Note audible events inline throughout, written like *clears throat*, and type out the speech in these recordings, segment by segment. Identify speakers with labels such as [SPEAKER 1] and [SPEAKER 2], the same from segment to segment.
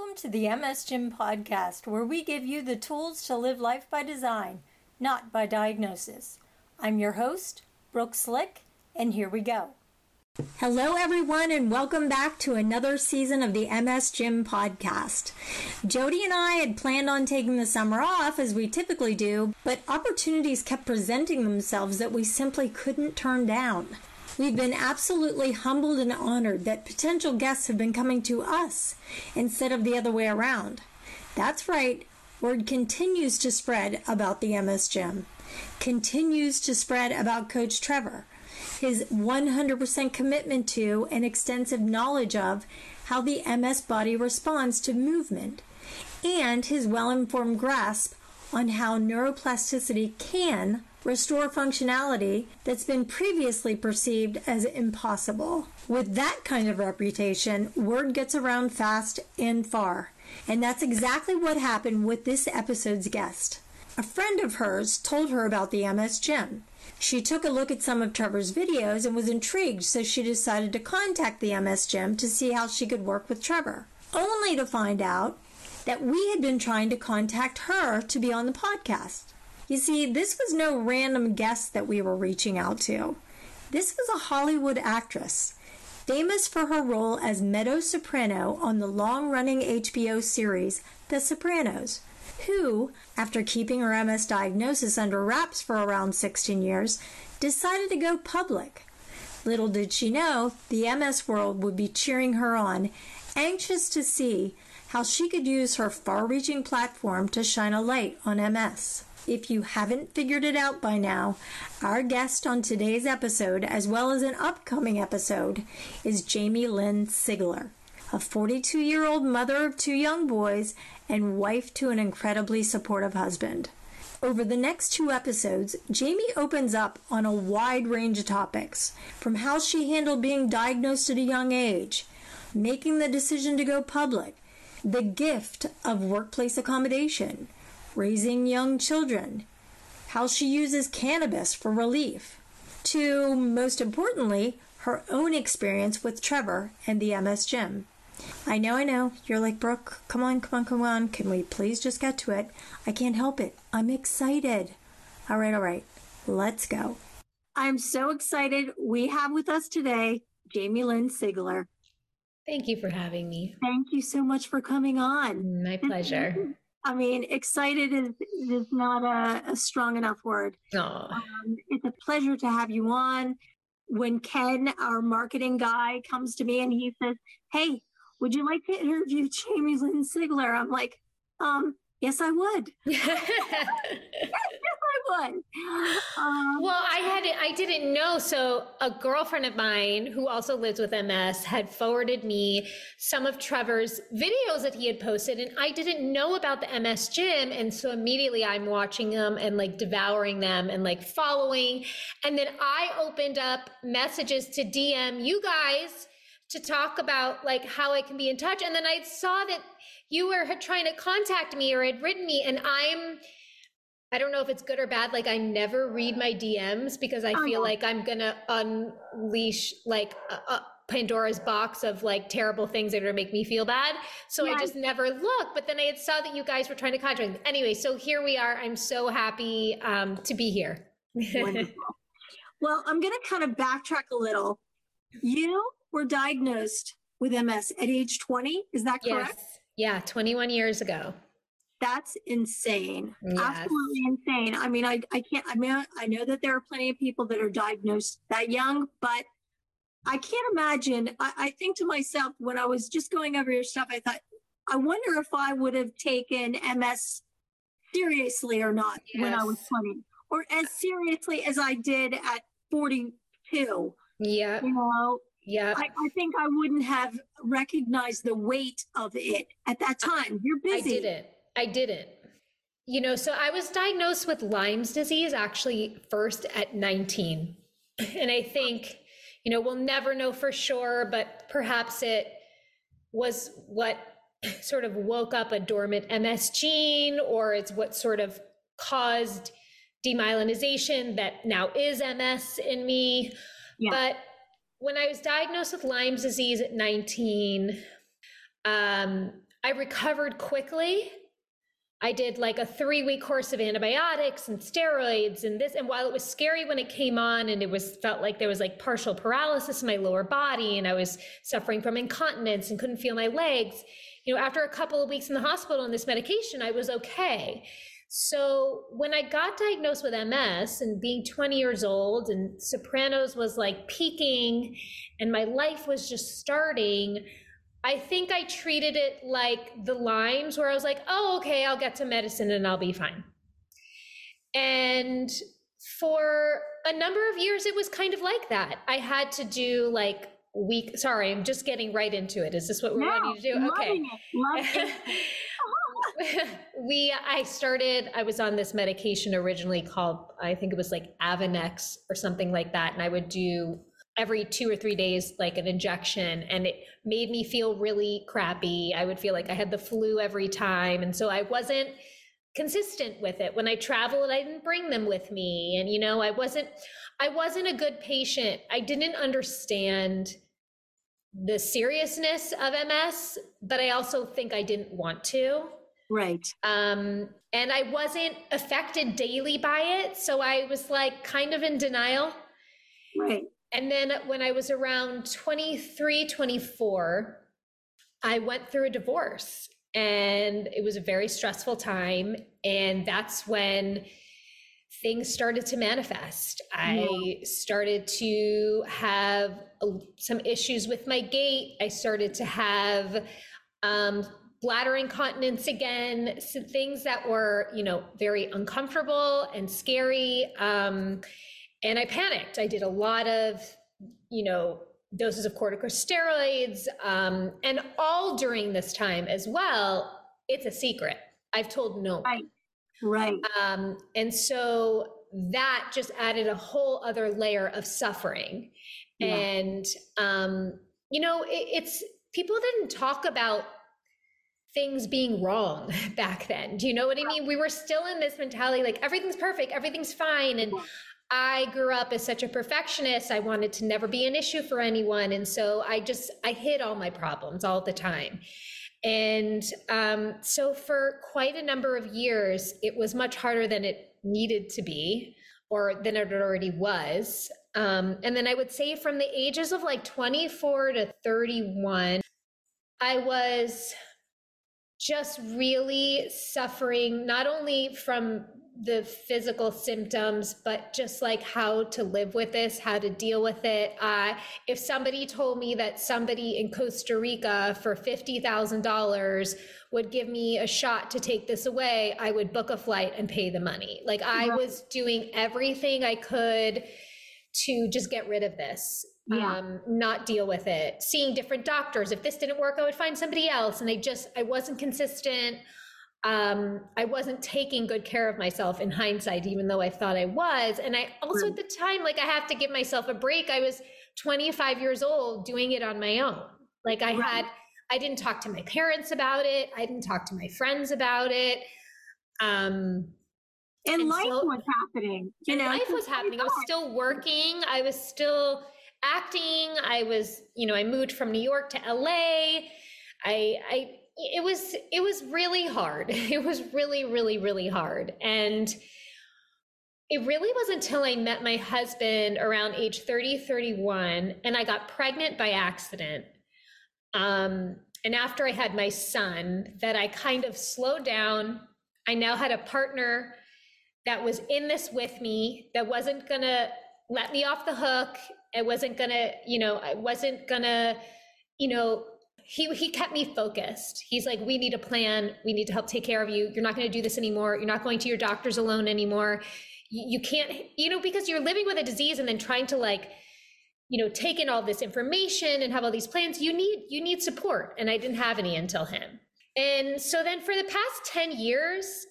[SPEAKER 1] Welcome to the MS Gym podcast, where we give you the tools to live life by design, not by diagnosis. I'm your host, Brooke Slick, and here we go. Hello, everyone, and welcome back to another season of the MS Gym podcast. Jodi and I had planned on taking the summer off as we typically do, but opportunities kept presenting themselves that we simply couldn't turn down. We've been absolutely humbled and honored that potential guests have been coming to us instead of the other way around. That's right, word continues to spread about the MS Gym, continues to spread about Coach Trevor, his 100% commitment to and extensive knowledge of how the MS body responds to movement, and his well informed grasp on how neuroplasticity can restore functionality that's been previously perceived as impossible. With that kind of reputation, word gets around fast and far. And that's exactly what happened with this episode's guest. A friend of hers told her about the MS Gym. She took a look at some of Trevor's videos and was intrigued, so she decided to contact the MS Gym to see how she could work with Trevor. Only to find out that we had been trying to contact her to be on the podcast. You see, this was no random guest that we were reaching out to. This was a Hollywood actress, famous for her role as Meadow Soprano on the long running HBO series The Sopranos, who, after keeping her MS diagnosis under wraps for around 16 years, decided to go public. Little did she know, the MS world would be cheering her on, anxious to see how she could use her far reaching platform to shine a light on MS. If you haven't figured it out by now, our guest on today's episode, as well as an upcoming episode, is Jamie Lynn Sigler, a 42 year old mother of two young boys and wife to an incredibly supportive husband. Over the next two episodes, Jamie opens up on a wide range of topics, from how she handled being diagnosed at a young age, making the decision to go public, the gift of workplace accommodation, raising young children, how she uses cannabis for relief, to, most importantly, her own experience with Trevor and the MS Gym. I know, I know. You're like, Brooke, come on, come on, come on. Can we please just get to it? I can't help it. I'm excited. All right, all right. Let's go. I'm so excited. We have with us today Jamie Lynn Sigler.
[SPEAKER 2] Thank you for having me.
[SPEAKER 1] Thank you so much for coming on.
[SPEAKER 2] My pleasure.
[SPEAKER 1] I mean, excited is, is not a, a strong enough word. Um, it's a pleasure to have you on. When Ken, our marketing guy, comes to me and he says, Hey, would you like to interview Jamie Lynn Sigler? I'm like, um, yes, I would. *laughs* *laughs* yes,
[SPEAKER 2] Um, well, I had I didn't know. So a girlfriend of mine who also lives with MS had forwarded me some of Trevor's videos that he had posted, and I didn't know about the MS gym, and so immediately I'm watching them and like devouring them and like following, and then I opened up messages to DM you guys to talk about like how I can be in touch, and then I saw that you were trying to contact me or had written me, and I'm I don't know if it's good or bad. Like I never read my DMs because I oh, feel like I'm gonna unleash like a, a Pandora's box of like terrible things that are gonna make me feel bad. So I just never look. But then I saw that you guys were trying to contact. Me. Anyway, so here we are. I'm so happy um, to be here. *laughs*
[SPEAKER 1] Wonderful. Well, I'm gonna kind of backtrack a little. You were diagnosed with MS at age 20. Is that correct? Yes.
[SPEAKER 2] Yeah, 21 years ago.
[SPEAKER 1] That's insane. Yes. Absolutely insane. I mean, I, I can't, I mean, I know that there are plenty of people that are diagnosed that young, but I can't imagine. I, I think to myself, when I was just going over your stuff, I thought, I wonder if I would have taken MS seriously or not yes. when I was 20, or as seriously as I did at 42.
[SPEAKER 2] Yeah.
[SPEAKER 1] You know, yeah. I, I, think I wouldn't have recognized the weight of it at that time. You're busy.
[SPEAKER 2] I didn't. I didn't. You know, so I was diagnosed with Lyme's disease actually first at 19. And I think, you know, we'll never know for sure, but perhaps it was what *clears throat* sort of woke up a dormant MS gene, or it's what sort of caused demyelinization that now is MS in me. Yeah. But when I was diagnosed with Lyme's disease at 19, um, I recovered quickly. I did like a three week course of antibiotics and steroids and this. And while it was scary when it came on and it was felt like there was like partial paralysis in my lower body and I was suffering from incontinence and couldn't feel my legs, you know, after a couple of weeks in the hospital on this medication, I was okay. So when I got diagnosed with MS and being 20 years old and Sopranos was like peaking and my life was just starting, I think I treated it like the Lyme's, where I was like, oh, okay, I'll get to medicine and I'll be fine. And for a number of years, it was kind of like that. I had to do like week. Sorry, I'm just getting right into it. Is this what we're no, ready to do? Okay. It. *laughs* we, I started, I was on this medication originally called, I think it was like Avonex or something like that. And I would do every two or three days like an injection and it made me feel really crappy. I would feel like i had the flu every time and so i wasn't consistent with it. When i traveled i didn't bring them with me and you know i wasn't i wasn't a good patient. I didn't understand the seriousness of ms but i also think i didn't want to.
[SPEAKER 1] Right.
[SPEAKER 2] Um and i wasn't affected daily by it so i was like kind of in denial.
[SPEAKER 1] Right
[SPEAKER 2] and then when I was around 23, 24, I went through a divorce and it was a very stressful time. And that's when things started to manifest. I started to have some issues with my gait. I started to have um, bladder incontinence again, so things that were, you know, very uncomfortable and scary. Um, and I panicked. I did a lot of, you know, doses of corticosteroids, um, and all during this time as well. It's a secret. I've told no one.
[SPEAKER 1] Right. Right.
[SPEAKER 2] Um, and so that just added a whole other layer of suffering. Yeah. And, um, you know, it, it's people didn't talk about things being wrong *laughs* back then. Do you know what I mean? We were still in this mentality like everything's perfect, everything's fine. And I grew up as such a perfectionist. I wanted to never be an issue for anyone. And so I just, I hid all my problems all the time. And um, so for quite a number of years, it was much harder than it needed to be or than it already was. Um, and then I would say from the ages of like 24 to 31, I was just really suffering not only from the physical symptoms, but just like how to live with this, how to deal with it. Uh, if somebody told me that somebody in Costa Rica for $50,000 would give me a shot to take this away, I would book a flight and pay the money. Like I was doing everything I could to just get rid of this. Yeah. Um, not deal with it, seeing different doctors. If this didn't work, I would find somebody else. And I just, I wasn't consistent um, I wasn't taking good care of myself in hindsight, even though I thought I was. And I also at the time, like I have to give myself a break. I was 25 years old doing it on my own. Like I right. had, I didn't talk to my parents about it. I didn't talk to my friends about it. Um,
[SPEAKER 1] and, and life so, was happening.
[SPEAKER 2] You know, life was happening. I was still working. I was still acting. I was, you know, I moved from New York to LA. I, I, it was it was really hard. *laughs* It was really really really hard. And it really wasn't until i met my husband around age 30 31 and i got pregnant by accident um, and after i had my son that i kind of slowed down. I now had a partner that was in this with me that wasn't gonna let me off the hook. It wasn't gonna you know i wasn't gonna you know he he kept me focused. He's like, we need a plan. We need to help take care of you. You're not going to do this anymore. You're not going to your doctors alone anymore. You, you can't, you know, because you're living with a disease and then trying to like, you know, take in all this information and have all these plans. You need you need support, and I didn't have any until him. And so then for the past ten years,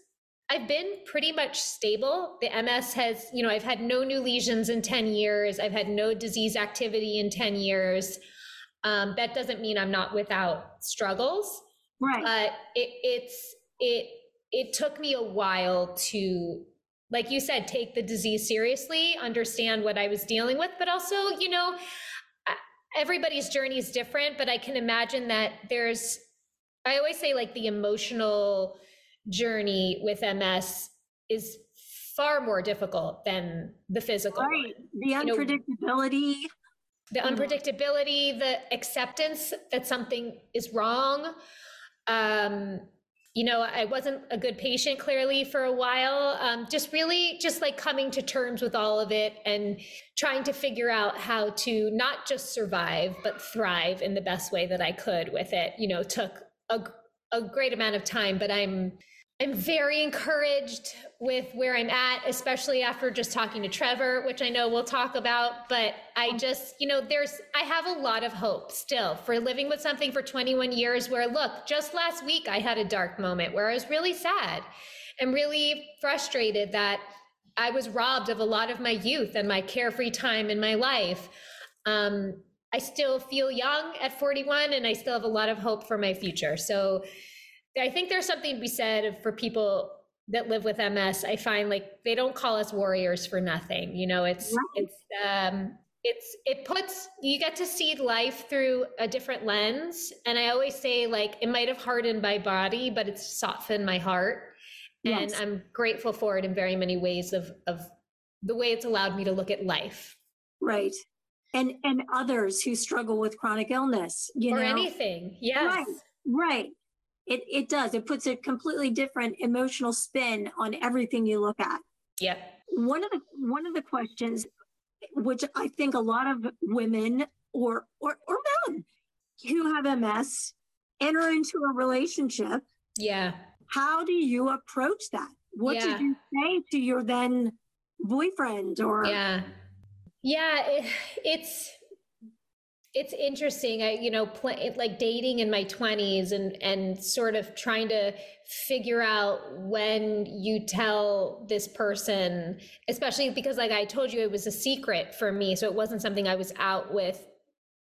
[SPEAKER 2] I've been pretty much stable. The MS has, you know, I've had no new lesions in 10 years. I've had no disease activity in 10 years. Um, that doesn't mean I'm not without struggles,
[SPEAKER 1] right?
[SPEAKER 2] But it, it's it it took me a while to, like you said, take the disease seriously, understand what I was dealing with, but also, you know, everybody's journey is different. But I can imagine that there's I always say like the emotional journey with MS is far more difficult than the physical. Right.
[SPEAKER 1] The unpredictability. You know,
[SPEAKER 2] the unpredictability, the acceptance that something is wrong. Um, you know, I wasn't a good patient clearly for a while. Um, just really just like coming to terms with all of it and trying to figure out how to not just survive, but thrive in the best way that I could with it, you know, took a, a great amount of time, but I'm I'm very encouraged with where I'm at, especially after just talking to Trevor, which I know we'll talk about. But I just, you know, there's, I have a lot of hope still for living with something for 21 years where, look, just last week I had a dark moment where I was really sad and really frustrated that I was robbed of a lot of my youth and my carefree time in my life. Um, I still feel young at 41 and I still have a lot of hope for my future. So, I think there's something to be said for people that live with MS. I find like they don't call us warriors for nothing. You know, it's right. it's um it's it puts you get to see life through a different lens. And I always say like it might have hardened my body, but it's softened my heart. Yes. And I'm grateful for it in very many ways of of the way it's allowed me to look at life.
[SPEAKER 1] Right. And and others who struggle with chronic illness, you
[SPEAKER 2] or
[SPEAKER 1] know.
[SPEAKER 2] anything. Yes.
[SPEAKER 1] Right. Right it, it does. It puts a completely different emotional spin on everything you look at.
[SPEAKER 2] Yeah.
[SPEAKER 1] One of the one of the questions, which I think a lot of women or or, or men who have MS enter into a relationship.
[SPEAKER 2] Yeah.
[SPEAKER 1] How do you approach that? What yeah. did you say to your then boyfriend or
[SPEAKER 2] Yeah. Yeah, it, it's it's interesting i you know pl- like dating in my 20s and and sort of trying to figure out when you tell this person especially because like i told you it was a secret for me so it wasn't something i was out with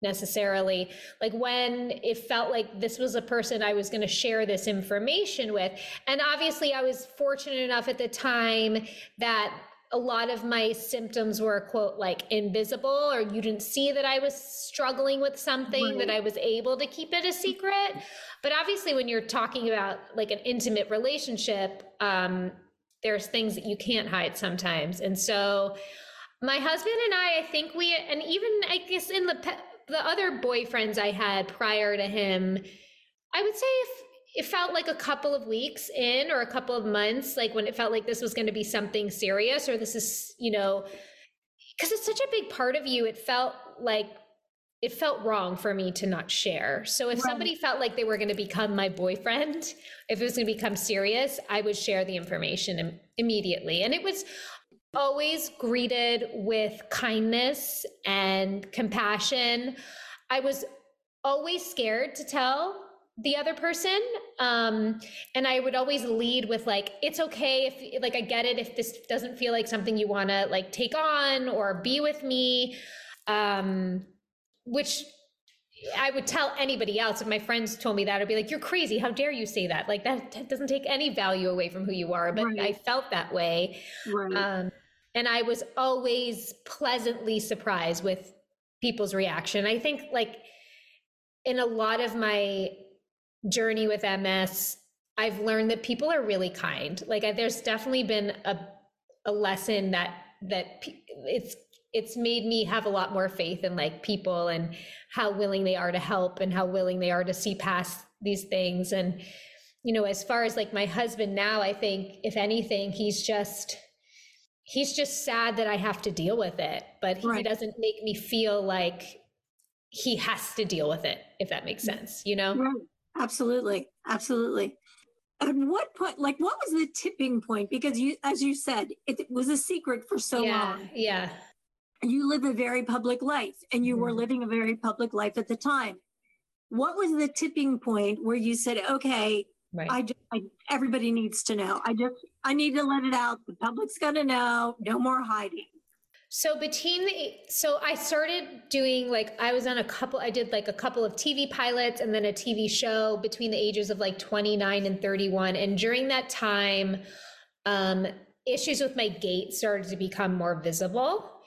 [SPEAKER 2] necessarily. Like when it felt like this was a person i was going to share this information with and obviously i was fortunate enough at the time that a lot of my symptoms were quote like invisible or you didn't see that I was struggling with something right. that I was able to keep it a secret. But obviously when you're talking about like an intimate relationship, um, there's things that you can't hide sometimes. And so my husband and I, I think we, and even I guess in the the other boyfriends I had prior to him, I would say if it felt like a couple of weeks in or a couple of months, like when it felt like this was going to be something serious or this is, you know, because it's such a big part of you. It felt like it felt wrong for me to not share. So if right. somebody felt like they were going to become my boyfriend, *laughs* if it was going to become serious, I would share the information Im- immediately. And it was always greeted with kindness and compassion. I was always scared to tell the other person um and i would always lead with like it's okay if like i get it if this doesn't feel like something you want to like take on or be with me um which I would tell anybody else if my friends told me that I'd be like you're crazy how dare you say that like that doesn't take any value away from who you are but right. I felt that way right. um and I was always pleasantly surprised with people's reaction I think like in a lot of my journey with MS, I've learned that people are really kind. Like there's definitely been a a lesson that that it's it's made me have a lot more faith in like people and how willing they are to help and how willing they are to see past these things and you know as far as like my husband now i think if anything he's just he's just sad that i have to deal with it but right. he doesn't make me feel like he has to deal with it if that makes mm. sense you know
[SPEAKER 1] right. Absolutely. Absolutely. At what point, like, what was the tipping point? Because you, as you said, it, it was a secret for so
[SPEAKER 2] yeah,
[SPEAKER 1] long.
[SPEAKER 2] Yeah.
[SPEAKER 1] You live a very public life and you mm-hmm. were living a very public life at the time. What was the tipping point where you said, okay, right. I, just, I everybody needs to know. I just, I need to let it out. The public's going to know. No more hiding.
[SPEAKER 2] So between the so I started doing like I was on a couple I did like a couple of TV pilots and then a TV show between the ages of like 29 and 31 and during that time um issues with my gait started to become more visible.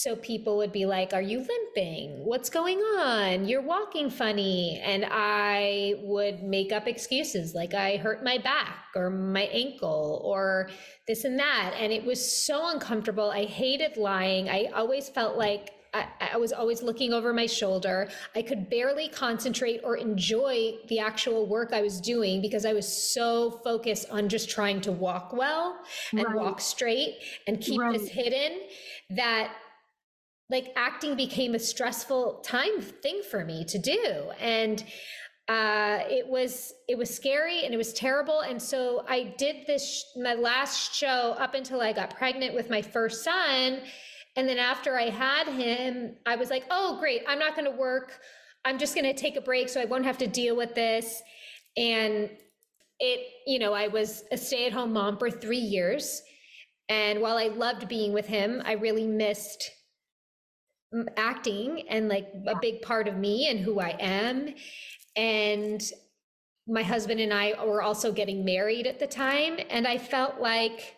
[SPEAKER 2] So people would be like, Are you limping? What's going on? You're walking funny. And I would make up excuses like I hurt my back or my ankle or this and that. And it was so uncomfortable. I hated lying. I always felt like I, I, was always looking over my shoulder. I could barely concentrate or enjoy the actual work I was doing because I was so focused on just trying to walk well and right. walk straight and keep right. this hidden that like acting became a stressful time thing for me to do. And uh, it was it was scary and it was terrible. And so i did this my last show up until i got pregnant with my first son. And then after i had him i was like oh great. I'm not going to work. I'm just going to take a break so i won't have to deal with this. And it you know i was a stay-at-home mom for three years. And while i loved being with him i really missed acting and like a big part of me and who I am. And my husband and I were also getting married at the time. And I felt like,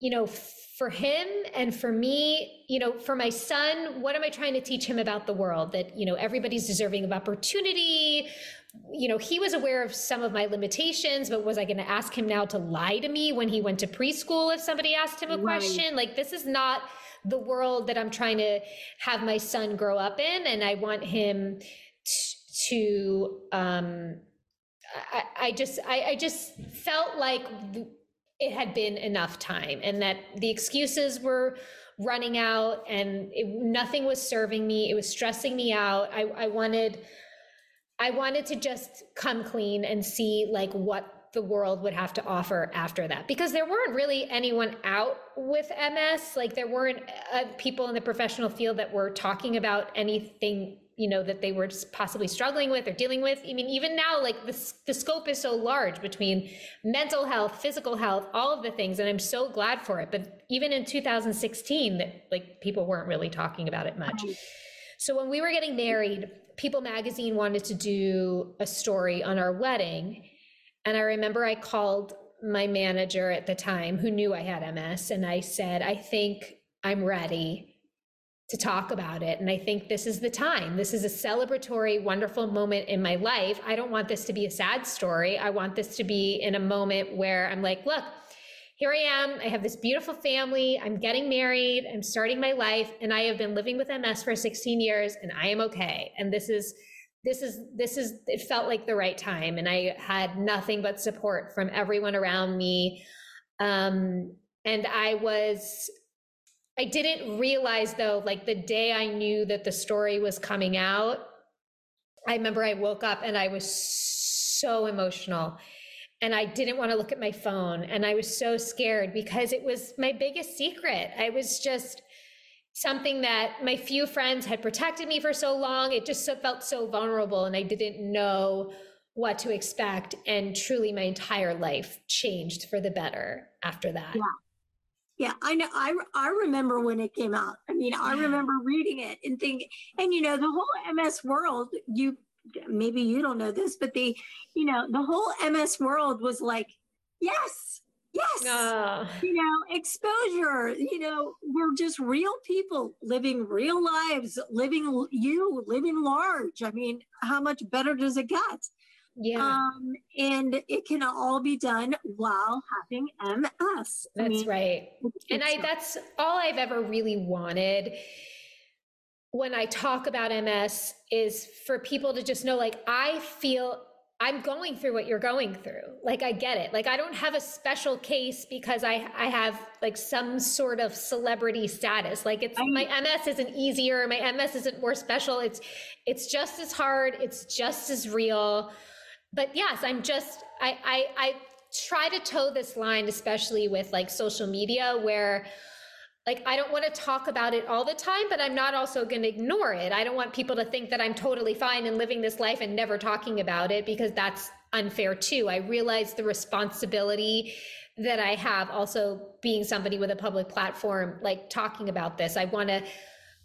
[SPEAKER 2] you know, for him and for me, you know, for my son, what am I trying to teach him about the world? That, you know, everybody's deserving of opportunity. You know, he was aware of some of my limitations, but was I going to ask him now to lie to me when he went to preschool if somebody asked him a right. question? Like, this is not the world that I'm trying to have my son grow up in. And I want him to, um, I, I just, I, I just felt like it had been enough time and that the excuses were running out and it, nothing was serving me. It was stressing me out. I, I wanted, I wanted to just come clean and see like what the world would have to offer after that. Because there weren't really anyone out with MS like there weren't uh, people in the professional field that were talking about anything you know that they were possibly struggling with or dealing with. I mean even now like the, the scope is so large between mental health physical health all of the things and i'm so glad for it. But even in 2016 that like people weren't really talking about it much. So when we were getting married people magazine wanted to do a story on our wedding and I remember I called my manager at the time who knew I had MS and I said, I think I'm ready to talk about it. And I think this is the time. This is a celebratory, wonderful moment in my life. I don't want this to be a sad story. I want this to be in a moment where I'm like, look, here I am. I have this beautiful family. I'm getting married. I'm starting my life. And I have been living with MS for 16 years and I am okay. And this is this is this is it felt like the right time and i had nothing but support from everyone around me. Um and i was i didn't realize though like the day i knew that the story was coming out i remember i woke up and i was so emotional and i didn't want to look at my phone and i was so scared because it was my biggest secret. I was just something that my few friends had protected me for so long. It just felt so vulnerable, and I didn't know what to expect. And truly, my entire life changed for the better after that.
[SPEAKER 1] Yeah. Yeah, I know. I, I remember when it came out. I mean, I remember reading it and thinking, and you know, the whole MS world, you maybe you don't know this, but the, you know, the whole MS world was like, yes, Yes. Uh, you know, exposure, you know, we're just real people living real lives, living you, living large. I mean, how much better does it get? Yeah. Um, and it can all be done while having MS.
[SPEAKER 2] That's I mean, right. and I that's all I've ever really wanted when I talk about MS is for people to just know like I feel I'm going through what you're going through. Like I get it. Like I don't have a special case because I I have like some sort of celebrity status. Like it's my MS isn't easier, my MS isn't more special. It's it's just as hard, it's just as real. But yes, I'm just I I I try to toe this line especially with like social media where like I don't want to talk about it all the time, but I'm not also going to ignore it. I don't want people to think that I'm totally fine and living this life and never talking about it because that's unfair too. I realize the responsibility that I have also being somebody with a public platform like talking about this. I want to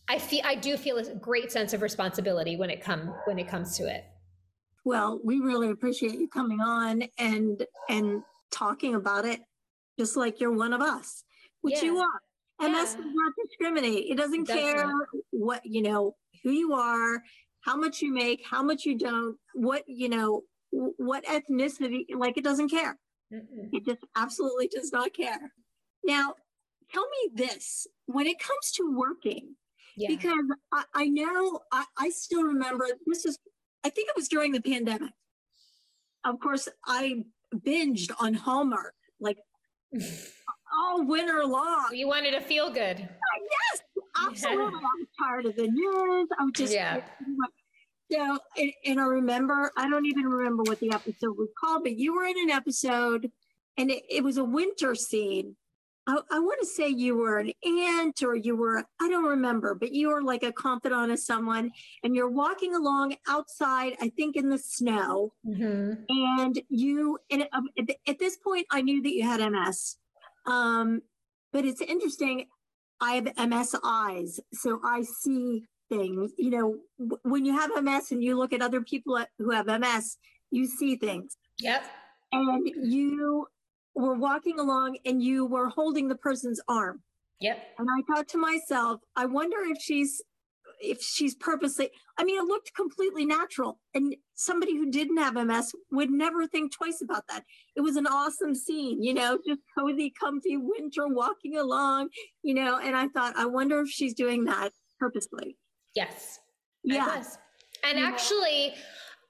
[SPEAKER 2] I feel I do feel a great sense of responsibility when it come when it comes to it.
[SPEAKER 1] Well, we really appreciate you coming on and and talking about it just like you're one of us, which yeah. you are MS yeah. does not discriminate. It doesn't it care not. what, you know, who you are, how much you make, how much you don't, what, you know, what ethnicity, like it doesn't care. Mm-mm. It just absolutely does not care. Now, tell me this when it comes to working, yeah. because I, I know I, I still remember this is, I think it was during the pandemic. Of course, I binged on Hallmark like *laughs* all winter long.
[SPEAKER 2] You wanted to feel good.
[SPEAKER 1] Yes, absolutely. Yeah. I was tired of the news. I was just yeah. So, and, and, I remember, I don't even remember what the episode was called, but you were in an episode and it, it was a winter scene. I, I want to say you were an aunt or you were, I don't remember, but you were like a confidant of someone and you're walking along outside, I think in the snow. Mm-hmm. And you, and um, at, this point, I knew that you had MS. Um, but it's interesting. I have MS eyes, so I see things. You know, w- when you have MS and you look at other people who have MS, you see things.
[SPEAKER 2] Yep.
[SPEAKER 1] And you were walking along and you were holding the person's arm.
[SPEAKER 2] Yep.
[SPEAKER 1] And I thought to myself, I wonder if she's if she's purposely I mean it looked completely natural and somebody who didn't have MS would never think twice about that. It was an awesome scene, you know, just cozy, comfy winter walking along, you know, and I thought I wonder if she's doing that purposely.
[SPEAKER 2] Yes. Yes. And actually,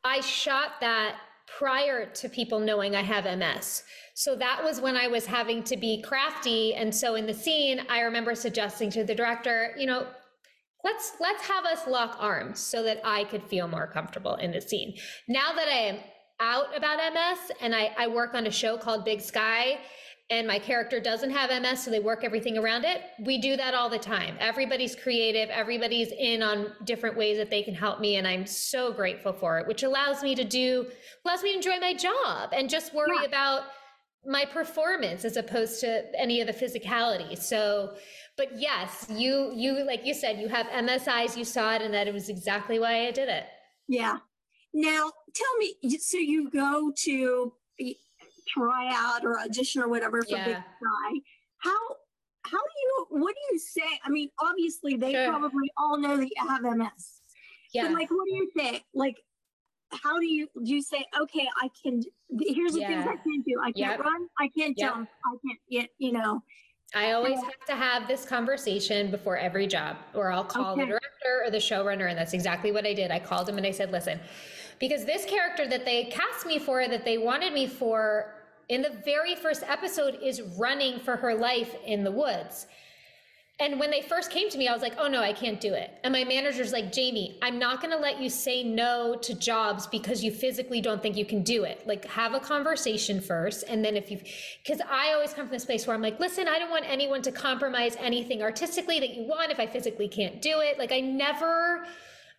[SPEAKER 2] I shot that prior to people knowing I have MS. So that was when I was having to be crafty. And so in the scene, I remember suggesting to the director, you know, let's let's have us lock arms so that I could feel more comfortable in the scene. Now that I am out about MS and I, I work on a show called Big Sky and my character doesn't have MS, so they work everything around it. We do that all the time. Everybody's creative, everybody's in on different ways that they can help me, and I'm so grateful for it, which allows me to do, allows me to enjoy my job and just worry yeah. about my performance as opposed to any of the physicality. So, but yes, you you like you said, you have MS eyes, you saw it, and that it was exactly why I did it.
[SPEAKER 1] Yeah. Now, tell me, so you go to try out or audition or whatever for yeah. Big Sky. How how do you what do you say? I mean, obviously they sure. probably all know that you have MS. Yeah. But like what do you say? Like how do you do you say, okay, I can here's the yeah. things I can do. I can't yep. run, I can't yep. jump, I can't yet, you know.
[SPEAKER 2] I always have to have this conversation before every job, or I'll call okay. the director or the showrunner, and that's exactly what I did. I called him and I said, "Listen, because this character that they cast me for, that they wanted me for, in the very first episode is running for her life in the woods. And when they first came to me, I was like, oh no, I can't do it. And my manager's like, Jamie, I'm not going to let you say no to jobs because you physically don't think you can do it. Like, have a conversation first. And then if you, because I always come from this place where I'm like, listen, I don't want anyone to compromise anything artistically that you want if I physically can't do it. Like, I never,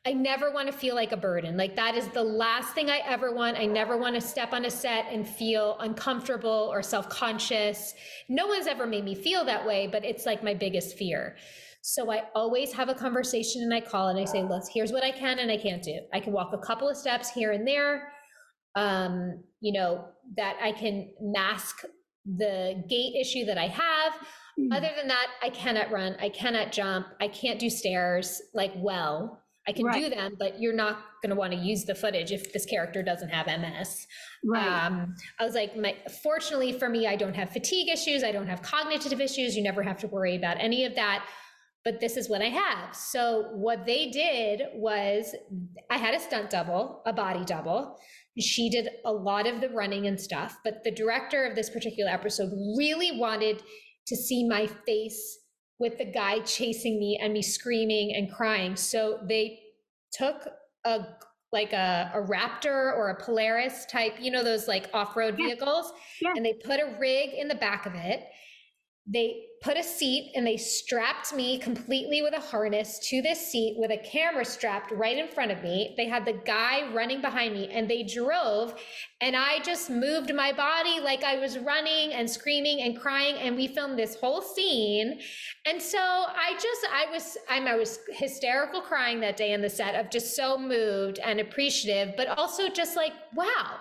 [SPEAKER 2] I never want to feel like a burden. Like that is the last thing I ever want. I never want to step on a set and feel uncomfortable or self conscious. No one's ever made me feel that way, but it's like my biggest fear. So I always have a conversation and I call and I say, let's, here's what I can and I can't do. I can walk a couple of steps here and there. Um, you know, that I can mask the gait issue that I have. Mm-hmm. Other than that, I cannot run, I cannot jump, I can't do stairs like well. I can right. do them, but you're not going to want to use the footage if this character doesn't have MS. Right. Um, I was like, my, fortunately for me, I don't have fatigue issues. I don't have cognitive issues. You never have to worry about any of that. But this is what I have. So what they did was I had a stunt double, a body double. She did a lot of the running and stuff, but the director of this particular episode really wanted to see my face with the guy chasing me and me screaming and crying. So they took a like a, a Raptor or a Polaris type, you know, those like off-road yeah. vehicles, yeah. and they put a rig in the back of it they put a seat and they strapped me completely with a harness to this seat with a camera strapped right in front of me. They had the guy running behind me and they drove and I just moved my body like I was running and screaming and crying and we filmed this whole scene. And so I just I was I'm I was hysterical crying that day in the set of just so moved and appreciative but also just like wow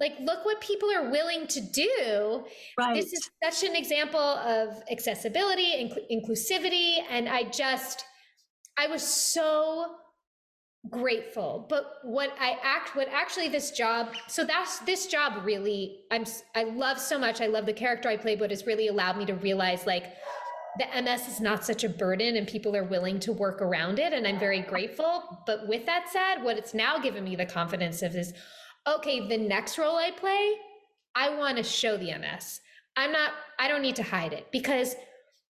[SPEAKER 2] like look what people are willing to do. Right. this is such an example of accessibility inc- inclusivity and i just i was so grateful. But what i act what actually this job so that's this job really i'm i love so much i love the character i play but it's really allowed me to realize like the ms is not such a burden and people are willing to work around it and i'm very grateful. But with that said what it's now given me the confidence of is okay, the next role I play, I want to show the MS. I'm not, I don't need to hide it because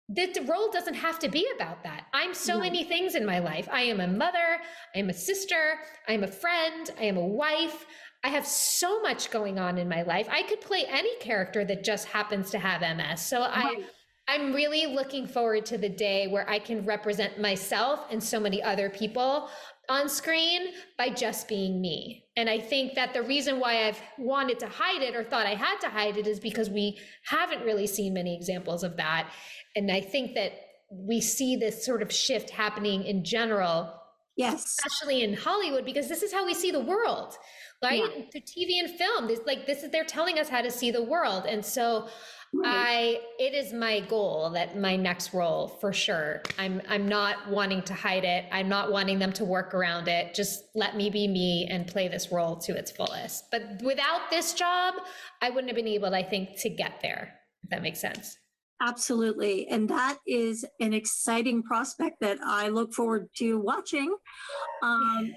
[SPEAKER 2] the role doesn't have to be about that. I'm so right. many things in my life. I am a mother, I am a sister, I am a friend, I am a wife. I have so much going on in my life. I could play any character that just happens to have MS. So right. I I'm really looking forward to the day where I can represent myself and so many other people on screen by just being me. And I think that the reason why I've wanted to hide it or thought I had to hide it is because we haven't really seen many examples of that. And I think that we see this sort of shift happening in general.
[SPEAKER 1] Yes.
[SPEAKER 2] Especially in Hollywood, because this is how we see the world, right? Yeah. Through TV and film. This like this is they're telling us how to see the world. And so I it is my goal that my next role for sure. I'm I'm not wanting to hide it. I'm not wanting them to work around it. Just let me be me and play this role to its fullest. But without this job, I wouldn't have been able, I think, to get there. If that makes sense.
[SPEAKER 1] Absolutely. And that is an exciting prospect that I look forward to watching. Um,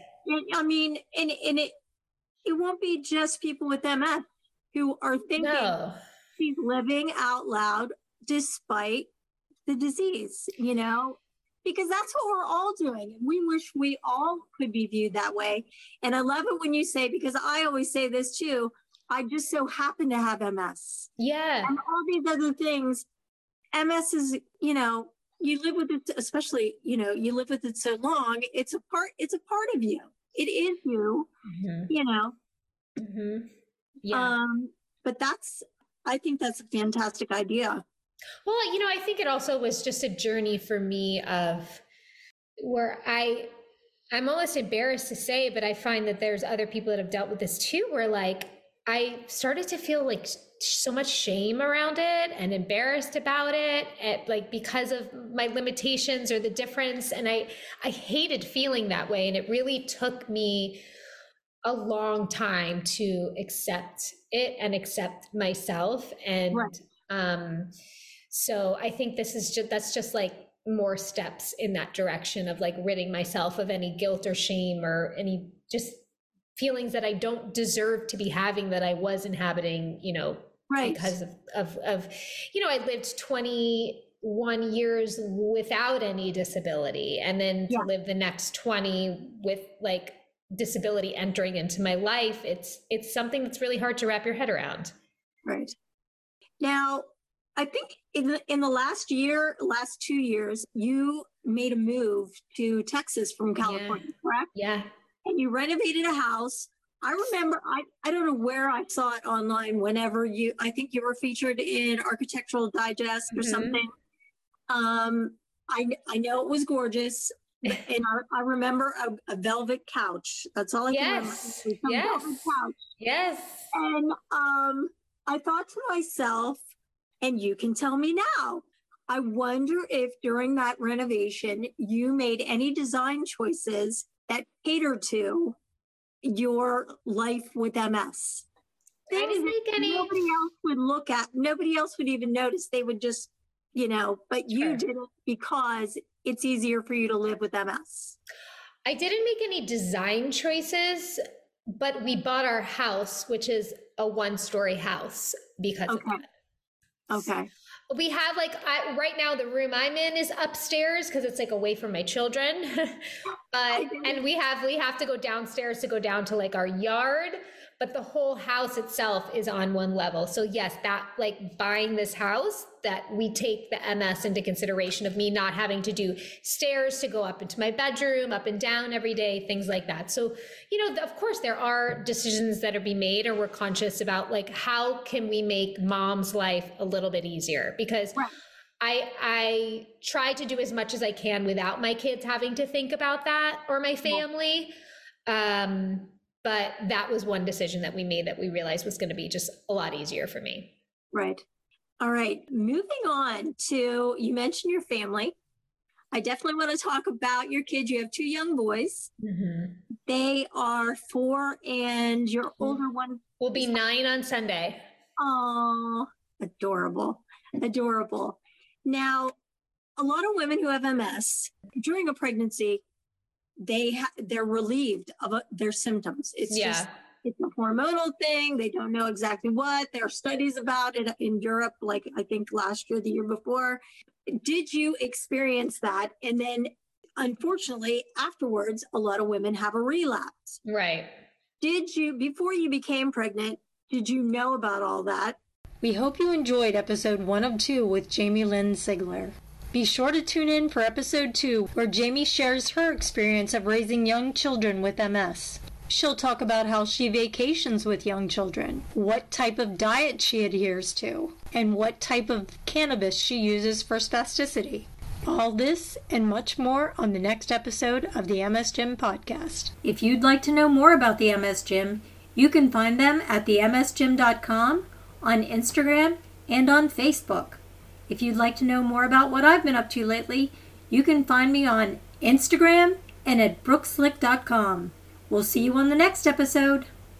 [SPEAKER 1] I mean, and, and it, it won't be just people with MS who are thinking, no she's living out loud despite the disease, you know, because that's what we're all doing. And We wish we all could be viewed that way. And I love it when you say, because I always say this too, I just so happen to have MS.
[SPEAKER 2] Yeah.
[SPEAKER 1] And all these other things. MS is, you know, you live with it, especially, you know, you live with it so long, it's a part, it's a part of you. It is you, mm-hmm. you know. Mm-hmm. Yeah. Um, but that's I think that's a fantastic idea.
[SPEAKER 2] Well, you know, I think it also was just a journey for me of where I I'm almost embarrassed to say, but I find that there's other people that have dealt with this too, where like I started to feel like so much shame around it and embarrassed about it at, like because of my limitations or the difference and i i hated feeling that way and it really took me a long time to accept it and accept myself and right. um so i think this is just that's just like more steps in that direction of like ridding myself of any guilt or shame or any just feelings that i don't deserve to be having that i was inhabiting you know right. because of, of of you know i lived 21 years without any disability and then yeah. to live the next 20 with like disability entering into my life it's it's something that's really hard to wrap your head around.
[SPEAKER 1] Right. Now i think in the, in the last year last two years you made a move to texas from california
[SPEAKER 2] yeah.
[SPEAKER 1] correct?
[SPEAKER 2] Yeah.
[SPEAKER 1] And you renovated a house. I remember i i don't know where i saw it online whenever you i think you were featured in architectural digest or mm-hmm. something. Um I, I know it was gorgeous and I, I remember a, a, velvet couch. That's all I
[SPEAKER 2] yes.
[SPEAKER 1] can remember.
[SPEAKER 2] Yes. Velvet couch. Yes.
[SPEAKER 1] And um, I thought to myself, and you can tell me now. I wonder if during that renovation you made any design choices that cater to your life with MS.
[SPEAKER 2] Things I didn't make any.
[SPEAKER 1] Nobody else would look at. Nobody else would even notice. They would just, you know. But you sure. did it because it's easier for you to live with MS?
[SPEAKER 2] I didn't make any design choices, but we bought our house, which is a one story house because okay. of that.
[SPEAKER 1] Okay.
[SPEAKER 2] We have like I, right now the room I'm in is upstairs because it's like away from my children. *laughs* but and we have we have to go downstairs to go down to like our yard but the whole house itself is on one level. So yes, that like buying this house that we take the MS into consideration of me not having to do stairs to go up into my bedroom, up and down every day, things like that. So, you know, of course there are decisions that are being made or we're conscious about like how can we make mom's life a little bit easier because right. I I try to do as much as I can without my kids having to think about that or my family. Um But that was one decision that we made that we realized was going to be just a lot easier for me.
[SPEAKER 1] Right. All right. Moving on to you mentioned your family. I definitely want to talk about your kids. You have two young boys. Mm-hmm. They are four, and your mm-hmm. older one
[SPEAKER 2] will be nine on Sunday.
[SPEAKER 1] Oh, adorable, adorable. Now, a lot of women who have MS during a pregnancy, they ha- they're relieved of a, their symptoms. It's yeah. just it's a hormonal thing. They don't know exactly what. There are studies about it in Europe, like I think last year, the year before. Did you experience that? And then, unfortunately, afterwards, a lot of women have a relapse.
[SPEAKER 2] Right.
[SPEAKER 1] Did you, before you became pregnant, did you know about all that?
[SPEAKER 3] We hope you enjoyed episode one of two with Jamie Lynn Sigler. Be sure to tune in for episode two, where Jamie shares her experience of raising young children with MS. She'll talk about how she vacations with young children, what type of diet she adheres to, and what type of cannabis she uses for spasticity. All this and much more on the next episode of the MS Gym podcast.
[SPEAKER 1] If you'd like to know more about the MS Gym, you can find them at themsgym.com, on Instagram, and on Facebook. If you'd like to know more about what I've been up to lately, you can find me on Instagram and at brookslick.com. We'll see you on the next episode.